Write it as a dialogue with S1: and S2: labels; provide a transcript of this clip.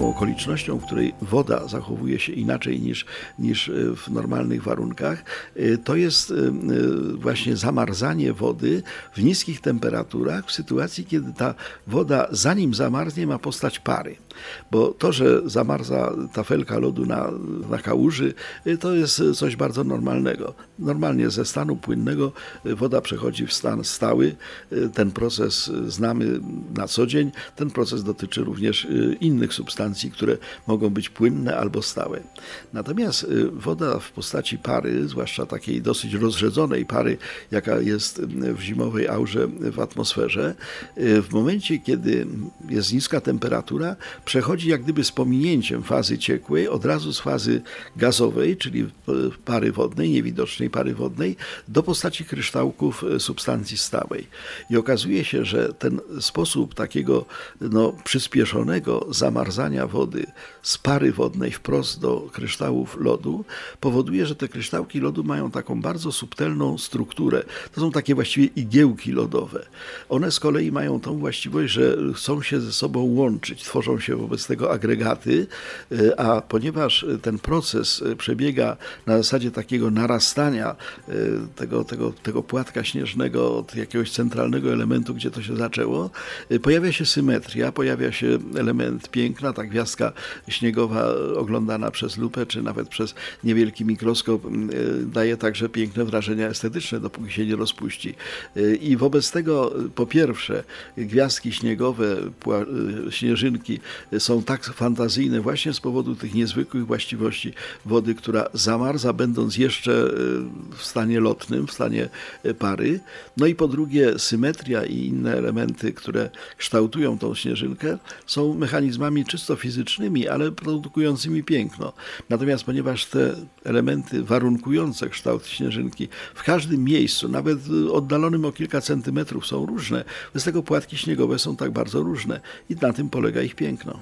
S1: Taką okolicznością, w której woda zachowuje się inaczej niż, niż e, w normalnych warunkach, e, to jest e, właśnie zamarzanie wody w niskich temperaturach w sytuacji, kiedy ta woda zanim zamarznie ma postać pary. Bo to, że zamarza tafelka lodu na, na kałuży, to jest coś bardzo normalnego. Normalnie ze stanu płynnego woda przechodzi w stan stały. Ten proces znamy na co dzień. Ten proces dotyczy również innych substancji, które mogą być płynne albo stałe. Natomiast y, woda w postaci pary, zwłaszcza takiej dosyć rozrzedzonej pary, jaka jest y, w zimowej aurze w atmosferze, y, w momencie, kiedy jest niska temperatura, przechodzi jak gdyby z pominięciem fazy ciekłej od razu z fazy gazowej, czyli y, pary wodnej, niewidocznej pary wodnej, do postaci kryształków y, substancji stałej. I okazuje się, że ten sposób takiego no, przyspieszonego zamarzania wody z pary wodnej wprost do kryształów lodu powoduje, że te kryształki lodu mają taką bardzo subtelną strukturę. To są takie właściwie igiełki lodowe. One z kolei mają tą właściwość, że chcą się ze sobą łączyć, tworzą się wobec tego agregaty, y, a ponieważ ten proces y, przebiega na zasadzie takiego narastania y, tego, tego, tego płatka śnieżnego od jakiegoś centralnego elementu, gdzie to się zaczęło, pojawia się symetria, pojawia się element piękna, ta gwiazdka śniegowa oglądana przez lupę, czy nawet przez niewielki mikroskop y, daje także piękne wrażenia estetyczne, dopóki się nie rozpuści. Y, I wobec tego, y, po pierwsze, gwiazdki śniegowe, śnieżynki są tak fantazyjne właśnie z powodu tych niezwykłych właściwości wody, która zamarza, będąc jeszcze w stanie lotnym, w stanie pary. No i po drugie, symetria i inne elementy, które kształtują tą śnieżynkę, są mechanizmami czysto fizycznymi, ale produkującymi piękno. Natomiast ponieważ te elementy warunkujące kształt śnieżynki w każdym miejscu, nawet oddalonym o kilka centymetrów, są różne, z tego płatki śniegowe są tak bardzo różne i na tym polega ich piękno.